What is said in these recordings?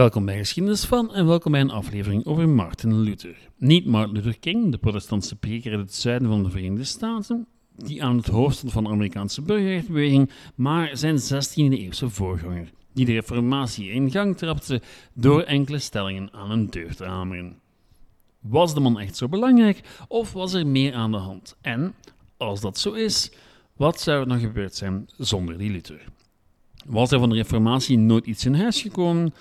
Welkom bij Geschiedenis van en welkom bij een aflevering over Martin Luther. Niet Martin Luther King, de protestantse preker uit het zuiden van de Verenigde Staten, die aan het hoofd stond van de Amerikaanse burgerrechtenbeweging, maar zijn 16e-eeuwse voorganger, die de reformatie in gang trapte door enkele stellingen aan een deur te hameren. Was de man echt zo belangrijk of was er meer aan de hand? En, als dat zo is, wat zou er dan gebeurd zijn zonder die Luther? Was er van de reformatie nooit iets in huis gekomen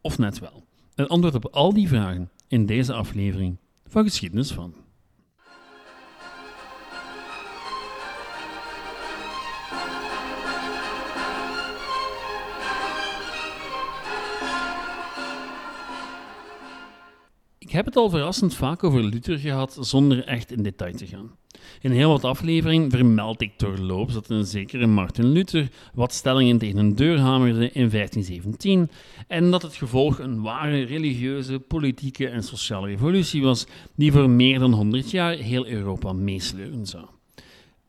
of net wel? Het antwoord op al die vragen in deze aflevering van Geschiedenis van. Ik heb het al verrassend vaak over Luther gehad zonder echt in detail te gaan. In heel wat afleveringen vermeld ik doorloops dat een zekere Martin Luther wat stellingen tegen een deur hamerde in 1517 en dat het gevolg een ware religieuze, politieke en sociale revolutie was die voor meer dan 100 jaar heel Europa meesleuren zou.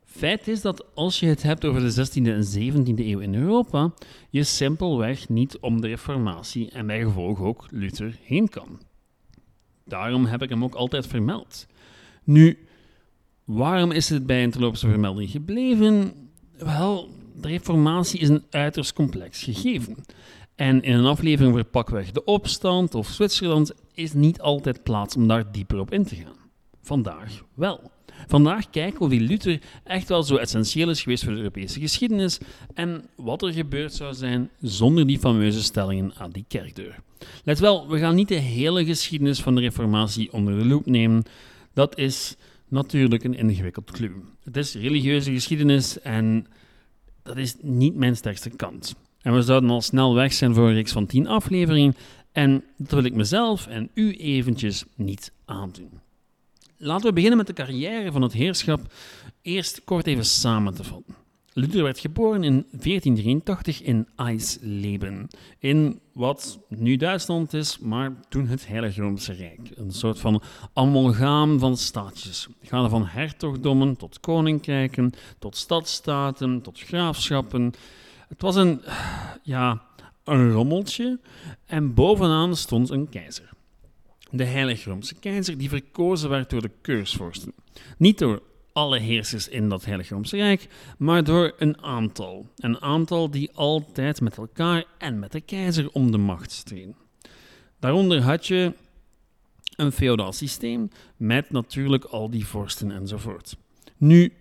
Feit is dat als je het hebt over de 16e en 17e eeuw in Europa, je simpelweg niet om de Reformatie en bij gevolg ook Luther heen kan. Daarom heb ik hem ook altijd vermeld. Nu, waarom is het bij een terloopse vermelding gebleven? Wel, de reformatie is een uiterst complex gegeven. En in een aflevering voor pakweg de opstand of Zwitserland is niet altijd plaats om daar dieper op in te gaan. Vandaag wel. Vandaag kijken we die Luther echt wel zo essentieel is geweest voor de Europese geschiedenis en wat er gebeurd zou zijn zonder die fameuze stellingen aan die kerkdeur. Let wel, we gaan niet de hele geschiedenis van de Reformatie onder de loep nemen. Dat is natuurlijk een ingewikkeld clue. Het is religieuze geschiedenis en dat is niet mijn sterkste kant. En we zouden al snel weg zijn voor een reeks van 10 afleveringen en dat wil ik mezelf en u eventjes niet aandoen. Laten we beginnen met de carrière van het heerschap. Eerst kort even samen te vatten. Luther werd geboren in 1483 in Eisleben, in wat nu Duitsland is, maar toen het Heilige Roomse Rijk. Een soort van amalgaam van staatjes, gaande van hertogdommen tot koninkrijken, tot stadstaten, tot graafschappen. Het was een, ja, een rommeltje en bovenaan stond een keizer de Heilige Roomse keizer, die verkozen werd door de keursvorsten. Niet door alle heersers in dat Heilige Roomse Rijk, maar door een aantal. Een aantal die altijd met elkaar en met de keizer om de macht streden. Daaronder had je een feodaal systeem met natuurlijk al die vorsten enzovoort. Nu,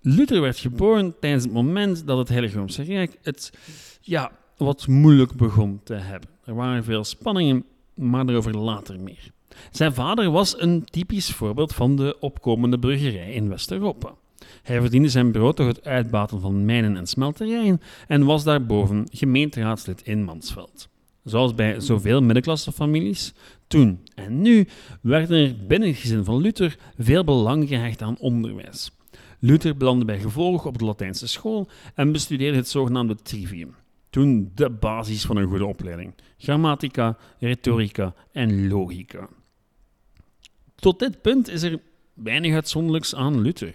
Luther werd geboren tijdens het moment dat het Heilige Roomse Rijk het ja, wat moeilijk begon te hebben. Er waren veel spanningen maar daarover later meer. Zijn vader was een typisch voorbeeld van de opkomende burgerij in West-Europa. Hij verdiende zijn brood door het uitbaten van mijnen en smelterijen en was daarboven gemeenteraadslid in Mansveld. Zoals bij zoveel middenklassefamilies, toen en nu werd er binnen het gezin van Luther veel belang gehecht aan onderwijs. Luther belandde bij gevolg op de Latijnse school en bestudeerde het zogenaamde trivium, toen de basis van een goede opleiding: grammatica, retorica en logica. Tot dit punt is er weinig uitzonderlijks aan Luther.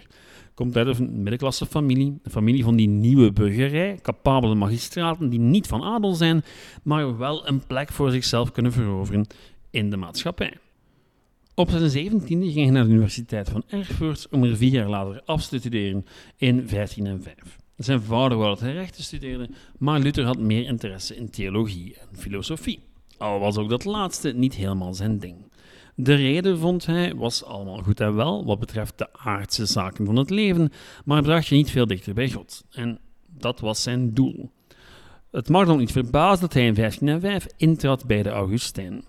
Komt uit een middenklasse familie, een familie van die nieuwe burgerij, capabele magistraten die niet van adel zijn, maar wel een plek voor zichzelf kunnen veroveren in de maatschappij. Op zijn zeventiende ging hij naar de Universiteit van Erfurt om er vier jaar later af te studeren in 1505. Zijn vader wou dat hij rechten studeerde, maar Luther had meer interesse in theologie en filosofie. Al was ook dat laatste niet helemaal zijn ding. De reden, vond hij, was allemaal goed en wel wat betreft de aardse zaken van het leven, maar bracht je niet veel dichter bij God. En dat was zijn doel. Het mag dan niet verbazen dat hij in 1505 intrad bij de Augustijnen.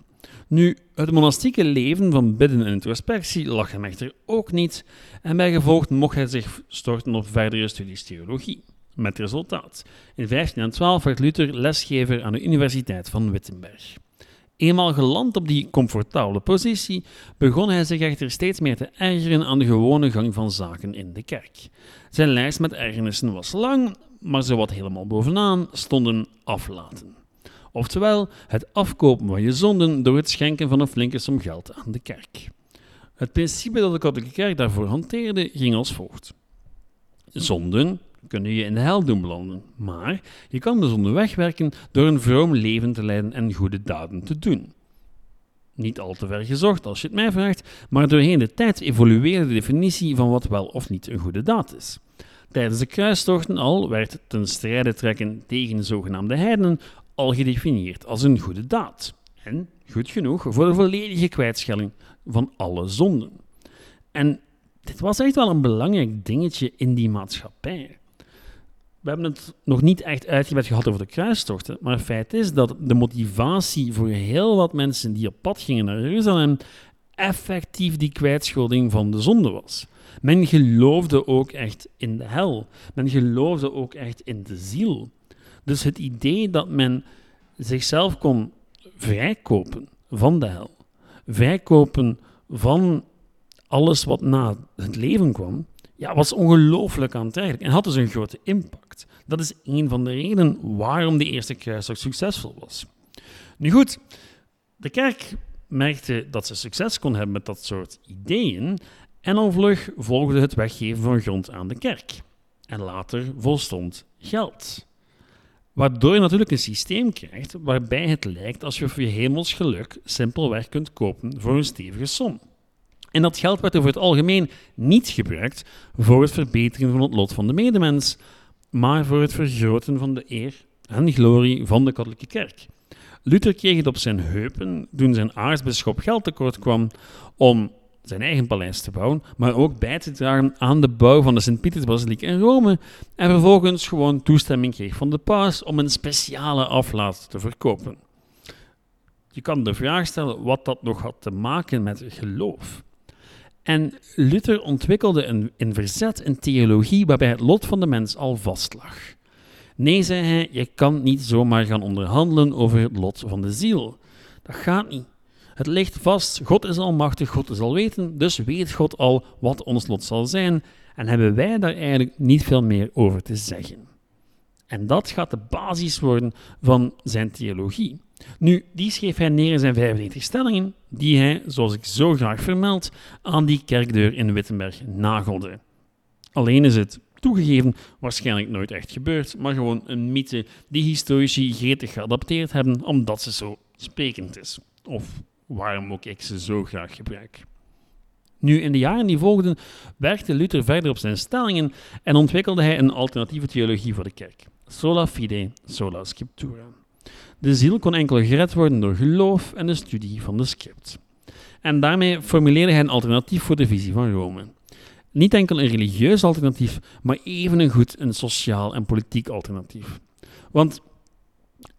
Nu, het monastieke leven van bidden en introspectie lag hem echter ook niet, en bijgevolg mocht hij zich storten op verdere studies theologie. Met resultaat. In 1512 werd Luther lesgever aan de Universiteit van Wittenberg. Eenmaal geland op die comfortabele positie, begon hij zich echter steeds meer te ergeren aan de gewone gang van zaken in de kerk. Zijn lijst met ergernissen was lang, maar zowat helemaal bovenaan stonden aflaten. Oftewel, het afkopen van je zonden door het schenken van een flinke som geld aan de kerk. Het principe dat de katholieke kerk daarvoor hanteerde ging als volgt. Zonden, kunnen je in de hel doen belanden. Maar je kan de zonde wegwerken door een vroom leven te leiden en goede daden te doen. Niet al te ver gezocht als je het mij vraagt, maar doorheen de tijd evolueerde de definitie van wat wel of niet een goede daad is. Tijdens de kruistochten al werd ten strijde trekken tegen zogenaamde heidenen al gedefinieerd als een goede daad. En goed genoeg voor de volledige kwijtschelling van alle zonden. En dit was echt wel een belangrijk dingetje in die maatschappij. We hebben het nog niet echt uitgebreid gehad over de kruistochten, maar het feit is dat de motivatie voor heel wat mensen die op pad gingen naar Jeruzalem effectief die kwijtschelding van de zonde was. Men geloofde ook echt in de hel. Men geloofde ook echt in de ziel. Dus het idee dat men zichzelf kon vrijkopen van de hel, vrijkopen van alles wat na het leven kwam, ja, was ongelooflijk aantrekkelijk en had dus een grote impact. Dat is een van de redenen waarom de eerste kruistocht succesvol was. Nu goed, de kerk merkte dat ze succes kon hebben met dat soort ideeën en al vlug volgde het weggeven van grond aan de kerk. En later volstond geld. Waardoor je natuurlijk een systeem krijgt waarbij het lijkt alsof je hemels geluk simpelweg kunt kopen voor een stevige som. En dat geld werd over het algemeen niet gebruikt voor het verbeteren van het lot van de medemens, maar voor het vergroten van de eer en glorie van de katholieke kerk. Luther kreeg het op zijn heupen toen zijn aartsbisschop geld tekort kwam om zijn eigen paleis te bouwen, maar ook bij te dragen aan de bouw van de Sint-Pietersbasiliek in Rome en vervolgens gewoon toestemming kreeg van de paus om een speciale aflaat te verkopen. Je kan de vraag stellen wat dat nog had te maken met geloof. En Luther ontwikkelde een, een verzet in theologie waarbij het lot van de mens al vastlag. Nee, zei hij, je kan niet zomaar gaan onderhandelen over het lot van de ziel. Dat gaat niet. Het ligt vast, God is almachtig, God is alwetend, dus weet God al wat ons lot zal zijn en hebben wij daar eigenlijk niet veel meer over te zeggen. En dat gaat de basis worden van zijn theologie. Nu, die schreef hij neer in zijn 95 stellingen, die hij, zoals ik zo graag vermeld, aan die kerkdeur in Wittenberg nagelde. Alleen is het toegegeven waarschijnlijk nooit echt gebeurd, maar gewoon een mythe die historici gretig geadapteerd hebben omdat ze zo sprekend is. Of waarom ook ik ze zo graag gebruik. Nu, in de jaren die volgden, werkte Luther verder op zijn stellingen en ontwikkelde hij een alternatieve theologie voor de kerk. Sola fide, sola scriptura. De ziel kon enkel gered worden door geloof en de studie van de script. En daarmee formuleerde hij een alternatief voor de visie van Rome. Niet enkel een religieus alternatief, maar evengoed een sociaal en politiek alternatief. Want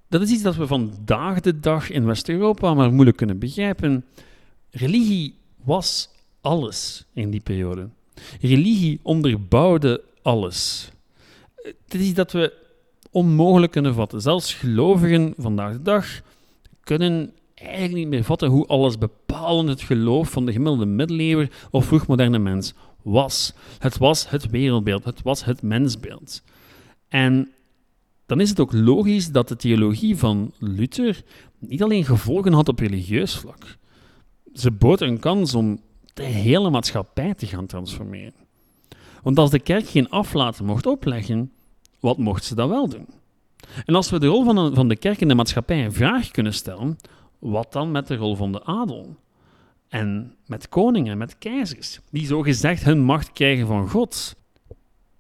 dat is iets dat we vandaag de dag in West-Europa maar moeilijk kunnen begrijpen. Religie was alles in die periode. Religie onderbouwde alles. Het is dat we onmogelijk kunnen vatten. Zelfs gelovigen vandaag de dag kunnen eigenlijk niet meer vatten hoe alles bepalend het geloof van de gemiddelde middeleeuwer of vroegmoderne mens was. Het was het wereldbeeld, het was het mensbeeld. En dan is het ook logisch dat de theologie van Luther niet alleen gevolgen had op religieus vlak. Ze bood een kans om de hele maatschappij te gaan transformeren. Want als de kerk geen aflaten mocht opleggen, wat mocht ze dan wel doen? En als we de rol van, van de kerk in de maatschappij een vraag kunnen stellen, wat dan met de rol van de adel? En met koningen, met keizers, die zo gezegd hun macht krijgen van God.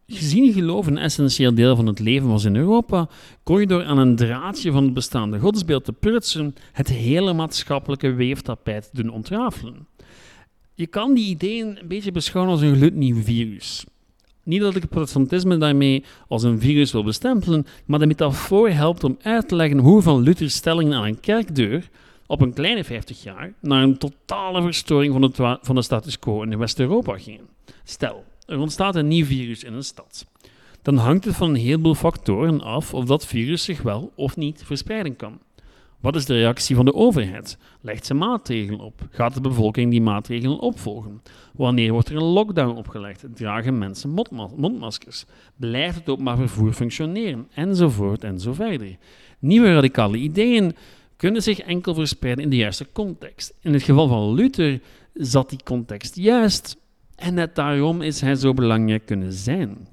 Gezien geloof een essentieel deel van het leven was in Europa, kon je door aan een draadje van het bestaande godsbeeld te prutsen het hele maatschappelijke weeftapijt doen ontrafelen. Je kan die ideeën een beetje beschouwen als een gloednieuw virus. Niet dat ik het protestantisme daarmee als een virus wil bestempelen, maar de metafoor helpt om uit te leggen hoe van Luthers stellingen aan een kerkdeur op een kleine 50 jaar naar een totale verstoring van de, van de status quo in West-Europa gingen. Stel, er ontstaat een nieuw virus in een stad. Dan hangt het van een heleboel factoren af of dat virus zich wel of niet verspreiden kan. Wat is de reactie van de overheid? Legt ze maatregelen op? Gaat de bevolking die maatregelen opvolgen? Wanneer wordt er een lockdown opgelegd? Dragen mensen mondmaskers? Blijft het openbaar vervoer functioneren? Enzovoort en zo verder. Nieuwe radicale ideeën kunnen zich enkel verspreiden in de juiste context. In het geval van Luther zat die context juist en net daarom is hij zo belangrijk kunnen zijn.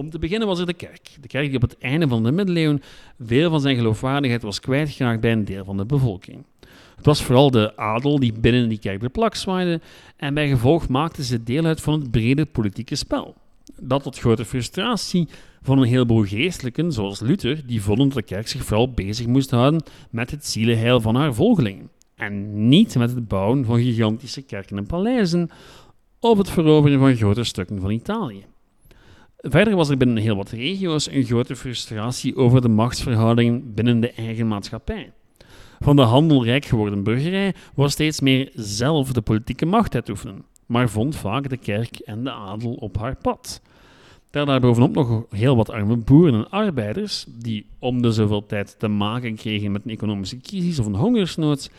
Om te beginnen was er de kerk. De kerk die op het einde van de middeleeuwen veel van zijn geloofwaardigheid was kwijtgeraakt bij een deel van de bevolking. Het was vooral de adel die binnen die kerk de plak zwaaide en bij gevolg maakten ze deel uit van het brede politieke spel. Dat tot grote frustratie van een heleboel geestelijken, zoals Luther, die vonden dat de kerk zich vooral bezig moest houden met het zielenheil van haar volgelingen. En niet met het bouwen van gigantische kerken en paleizen of het veroveren van grote stukken van Italië. Verder was er binnen heel wat regio's een grote frustratie over de machtsverhoudingen binnen de eigen maatschappij. Van de handelrijk geworden burgerij was steeds meer zelf de politieke macht uitoefenen, maar vond vaak de kerk en de adel op haar pad. Daar daarbovenop nog heel wat arme boeren en arbeiders, die om de zoveel tijd te maken kregen met een economische crisis of een hongersnood,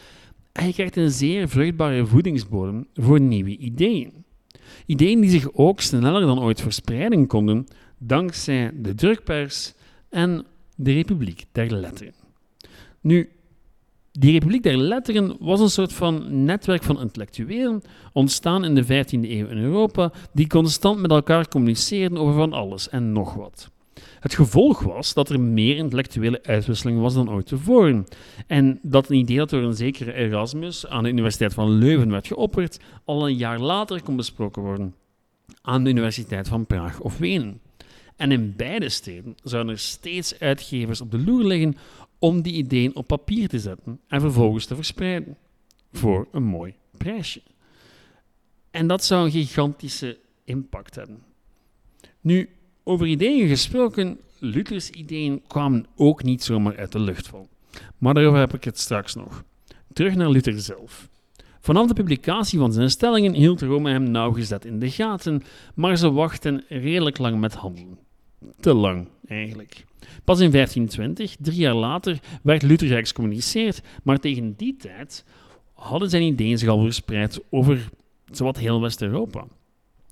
en je krijgt een zeer vruchtbare voedingsbodem voor nieuwe ideeën. Ideeën die zich ook sneller dan ooit verspreiden konden dankzij de drukpers en de Republiek der Letteren. Nu, die Republiek der Letteren was een soort van netwerk van intellectuelen, ontstaan in de 15e eeuw in Europa, die constant met elkaar communiceerden over van alles en nog wat. Het gevolg was dat er meer intellectuele uitwisseling was dan ooit tevoren. En dat een idee dat door een zekere Erasmus aan de Universiteit van Leuven werd geopperd, al een jaar later kon besproken worden aan de Universiteit van Praag of Wenen. En in beide steden zouden er steeds uitgevers op de loer liggen om die ideeën op papier te zetten en vervolgens te verspreiden. Voor een mooi prijsje. En dat zou een gigantische impact hebben. Nu, over ideeën gesproken, Luthers ideeën kwamen ook niet zomaar uit de lucht vallen. Maar daarover heb ik het straks nog. Terug naar Luther zelf. Vanaf de publicatie van zijn stellingen hield Rome hem nauwgezet in de gaten, maar ze wachten redelijk lang met handelen. Te lang, eigenlijk. Pas in 1520, drie jaar later, werd Luther geëxcommuniceerd, maar tegen die tijd hadden zijn ideeën zich al verspreid over zowat heel West-Europa.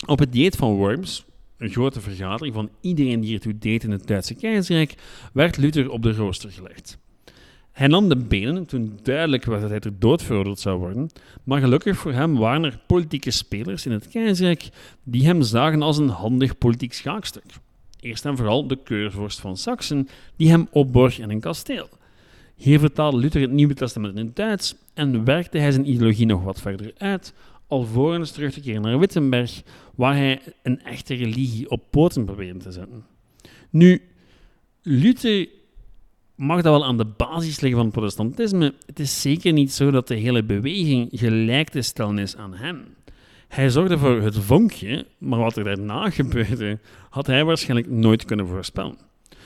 Op het dieet van Worms, grote vergadering van iedereen die ertoe deed in het Duitse keizerrijk, werd Luther op de rooster gelegd. Hij nam de benen toen duidelijk was dat hij ter dood veroordeeld zou worden, maar gelukkig voor hem waren er politieke spelers in het keizerrijk die hem zagen als een handig politiek schaakstuk. Eerst en vooral de keurvorst van Saxen, die hem opborg in een kasteel. Hier vertaalde Luther het Nieuwe Testament in het Duits en werkte hij zijn ideologie nog wat verder uit, alvorens terug te keren naar Wittenberg, waar hij een echte religie op poten probeerde te zetten. Nu, Luther mag dat wel aan de basis liggen van het protestantisme. Het is zeker niet zo dat de hele beweging gelijk te stellen is aan hem. Hij zorgde voor het vonkje, maar wat er daarna gebeurde, had hij waarschijnlijk nooit kunnen voorspellen.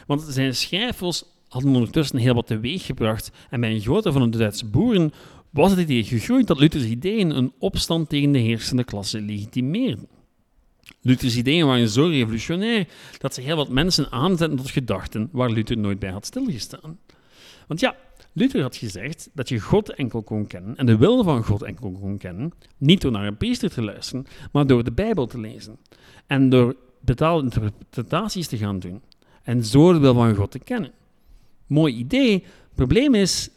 Want zijn schrijfels hadden ondertussen heel wat teweeg gebracht en bij een grote van de Duitse boeren was het idee gegroeid dat Luthers ideeën een opstand tegen de heersende klasse legitimeerden. Luthers ideeën waren zo revolutionair dat ze heel wat mensen aanzetten tot gedachten waar Luther nooit bij had stilgestaan. Want ja, Luther had gezegd dat je God enkel kon kennen en de wil van God enkel kon kennen, niet door naar een priester te luisteren, maar door de Bijbel te lezen en door betaalde interpretaties te gaan doen en zo de wil van God te kennen. Mooi idee. Probleem is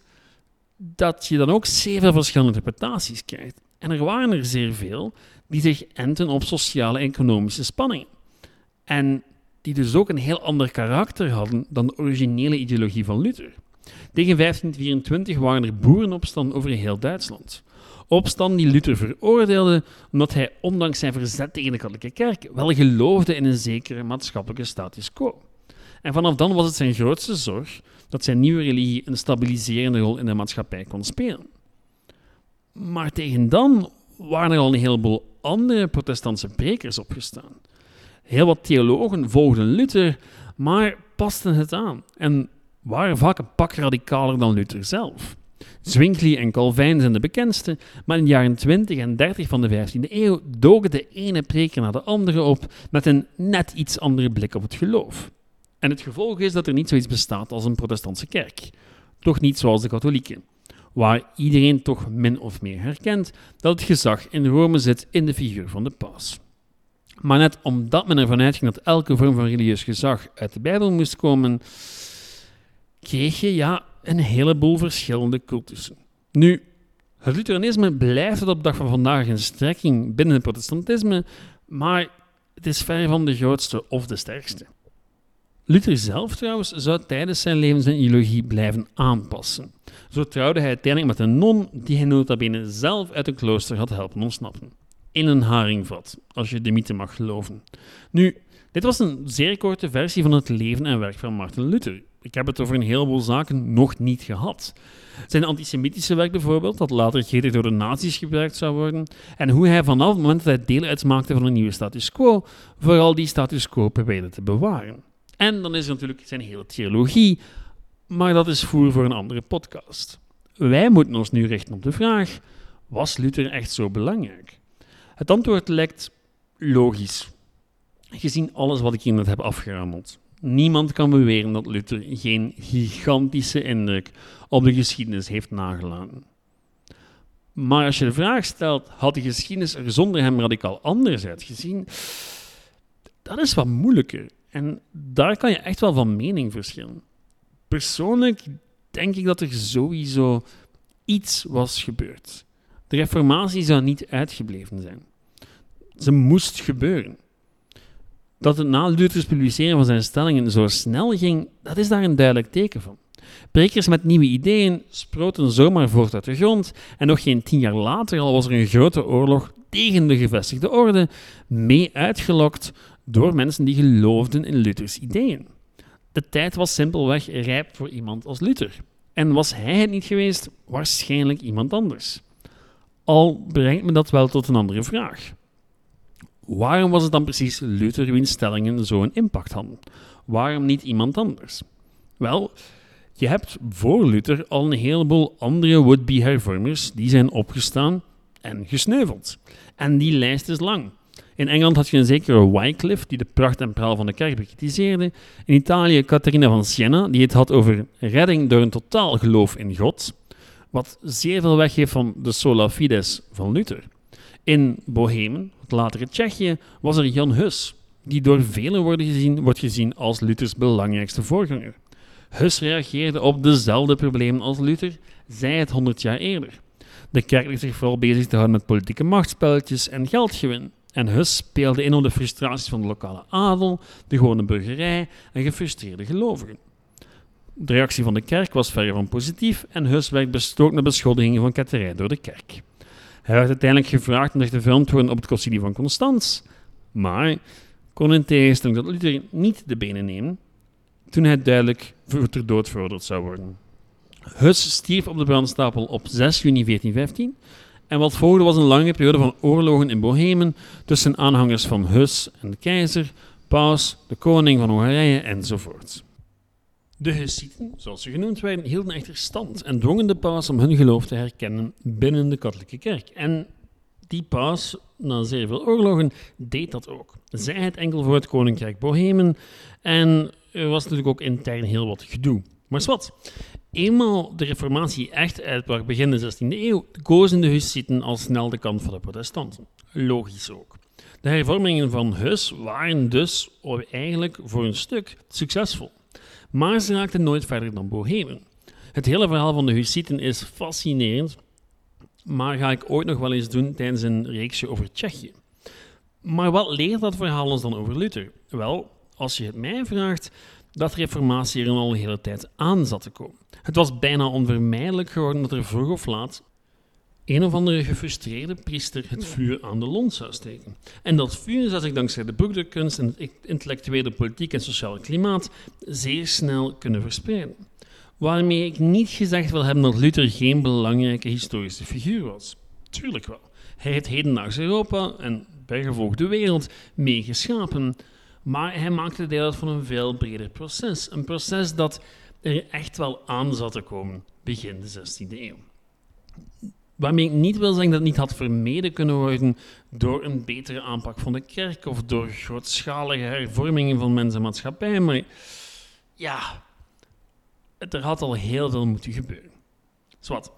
dat je dan ook zeven verschillende interpretaties krijgt. En er waren er zeer veel die zich enten op sociale en economische spanningen. En die dus ook een heel ander karakter hadden dan de originele ideologie van Luther. Tegen 1524 waren er boerenopstanden over heel Duitsland. Opstanden die Luther veroordeelde omdat hij, ondanks zijn verzet tegen de katholieke kerk, wel geloofde in een zekere maatschappelijke status quo. En vanaf dan was het zijn grootste zorg dat zijn nieuwe religie een stabiliserende rol in de maatschappij kon spelen. Maar tegen dan waren er al een heleboel andere protestantse prekers opgestaan. Heel wat theologen volgden Luther, maar pasten het aan en waren vaak een pak radicaler dan Luther zelf. Zwingli en Calvijn zijn de bekendste, maar in de jaren 20 en 30 van de 15e eeuw doken de ene preker naar de andere op met een net iets andere blik op het geloof. En het gevolg is dat er niet zoiets bestaat als een protestantse kerk. Toch niet zoals de katholieken, waar iedereen toch min of meer herkent dat het gezag in Rome zit in de figuur van de paus. Maar net omdat men ervan uitging dat elke vorm van religieus gezag uit de Bijbel moest komen, kreeg je ja, een heleboel verschillende cultussen. Nu, het Lutheranisme blijft tot op de dag van vandaag een strekking binnen het protestantisme, maar het is ver van de grootste of de sterkste. Luther zelf trouwens zou tijdens zijn leven zijn ideologie blijven aanpassen. Zo trouwde hij uiteindelijk met een non die hij nota bene zelf uit een klooster had helpen ontsnappen. In een haringvat, als je de mythe mag geloven. Nu, dit was een zeer korte versie van het leven en werk van Martin Luther. Ik heb het over een heleboel zaken nog niet gehad. Zijn antisemitische werk bijvoorbeeld, dat later gretig door de nazi's gebruikt zou worden, en hoe hij vanaf het moment dat hij deel uitmaakte van een nieuwe status quo, vooral die status quo probeerde te bewaren. En dan is er natuurlijk zijn hele theologie, maar dat is voer voor een andere podcast. Wij moeten ons nu richten op de vraag: was Luther echt zo belangrijk? Het antwoord lijkt logisch, gezien alles wat ik hier net heb afgerameld. Niemand kan beweren dat Luther geen gigantische indruk op de geschiedenis heeft nagelaten. Maar als je de vraag stelt, had de geschiedenis er zonder hem radicaal anders uitgezien? Dat is wat moeilijker. En daar kan je echt wel van mening verschillen. Persoonlijk denk ik dat er sowieso iets was gebeurd. De reformatie zou niet uitgebleven zijn. Ze moest gebeuren. Dat het na Luthers publiceren van zijn stellingen zo snel ging, dat is daar een duidelijk teken van. Prekers met nieuwe ideeën sproten zomaar voort uit de grond en nog geen tien jaar later al was er een grote oorlog tegen de gevestigde orde, mee uitgelokt door mensen die geloofden in Luthers ideeën. De tijd was simpelweg rijp voor iemand als Luther. En was hij het niet geweest, waarschijnlijk iemand anders. Al brengt me dat wel tot een andere vraag. Waarom was het dan precies Luther wiens stellingen zo'n impact hadden? Waarom niet iemand anders? Wel, je hebt voor Luther al een heleboel andere would-be hervormers die zijn opgestaan en gesneuveld. En die lijst is lang. In Engeland had je een zekere Wycliffe, die de pracht en praal van de kerk bekritiseerde. In Italië Catharina van Siena, die het had over redding door een totaal geloof in God, wat zeer veel weggeeft van de sola fides van Luther. In Bohemen, het latere Tsjechië, was er Jan Hus, die door velen worden gezien, wordt gezien als Luthers belangrijkste voorganger. Hus reageerde op dezelfde problemen als Luther, zij het honderd jaar eerder. De kerk ligt zich vooral bezig te houden met politieke machtspelletjes en geldgewin. En Hus speelde in op de frustraties van de lokale adel, de gewone burgerij en gefrustreerde gelovigen. De reactie van de kerk was verre van positief en Hus werd bestookt met beschuldigingen van ketterij door de kerk. Hij werd uiteindelijk gevraagd om zich te verantwoorden op het concilie van Constans, maar kon in tegenstelling tot Luther niet de benen nemen toen hij duidelijk ter dood veroordeeld zou worden. Hus stierf op de brandstapel op 6 juni 1415 en wat volgde was een lange periode van oorlogen in Bohemen tussen aanhangers van Hus en de keizer, paus, de koning van Hongarije enzovoort. De Hussieten, zoals ze genoemd werden, hielden echter stand en dwongen de paus om hun geloof te herkennen binnen de katholieke kerk. En die paus, na zeer veel oorlogen, deed dat ook. Zij het enkel voor het koninkrijk Bohemen en er was natuurlijk ook intern heel wat gedoe. Maar wat, eenmaal de reformatie echt uitbrak begin de 16e eeuw, kozen de Hussieten al snel de kant van de protestanten. Logisch ook. De hervormingen van Hus waren dus eigenlijk voor een stuk succesvol. Maar ze raakten nooit verder dan Bohemen. Het hele verhaal van de Hussieten is fascinerend, maar ga ik ooit nog wel eens doen tijdens een reeksje over Tsjechië. Maar wat leert dat verhaal ons dan over Luther? Wel, als je het mij vraagt, dat reformatie er al een hele tijd aan zat te komen. Het was bijna onvermijdelijk geworden dat er vroeg of laat een of andere gefrustreerde priester het vuur aan de lont zou steken. En dat vuur zou zich dankzij de boekdrukkunst en het intellectuele, politiek en sociale klimaat zeer snel kunnen verspreiden. Waarmee ik niet gezegd wil hebben dat Luther geen belangrijke historische figuur was. Tuurlijk wel. Hij heeft hedendaags Europa en bijgevolg de wereld meegeschapen. Maar hij maakte deel uit van een veel breder proces. Een proces dat er echt wel aan zat te komen begin de 16e eeuw. Waarmee ik niet wil zeggen dat het niet had vermeden kunnen worden door een betere aanpak van de kerk of door grootschalige hervormingen van mens en maatschappij. Maar ja, er had al heel veel moeten gebeuren. Zwat,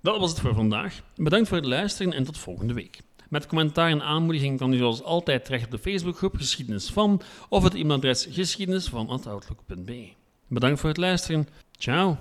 dat was het voor vandaag. Bedankt voor het luisteren en tot volgende week. Met commentaar en aanmoediging kan u zoals altijd terecht op de Facebookgroep Geschiedenis van of het e-mailadres geschiedenisvan.outlook.be. Bedankt voor het luisteren. Ciao.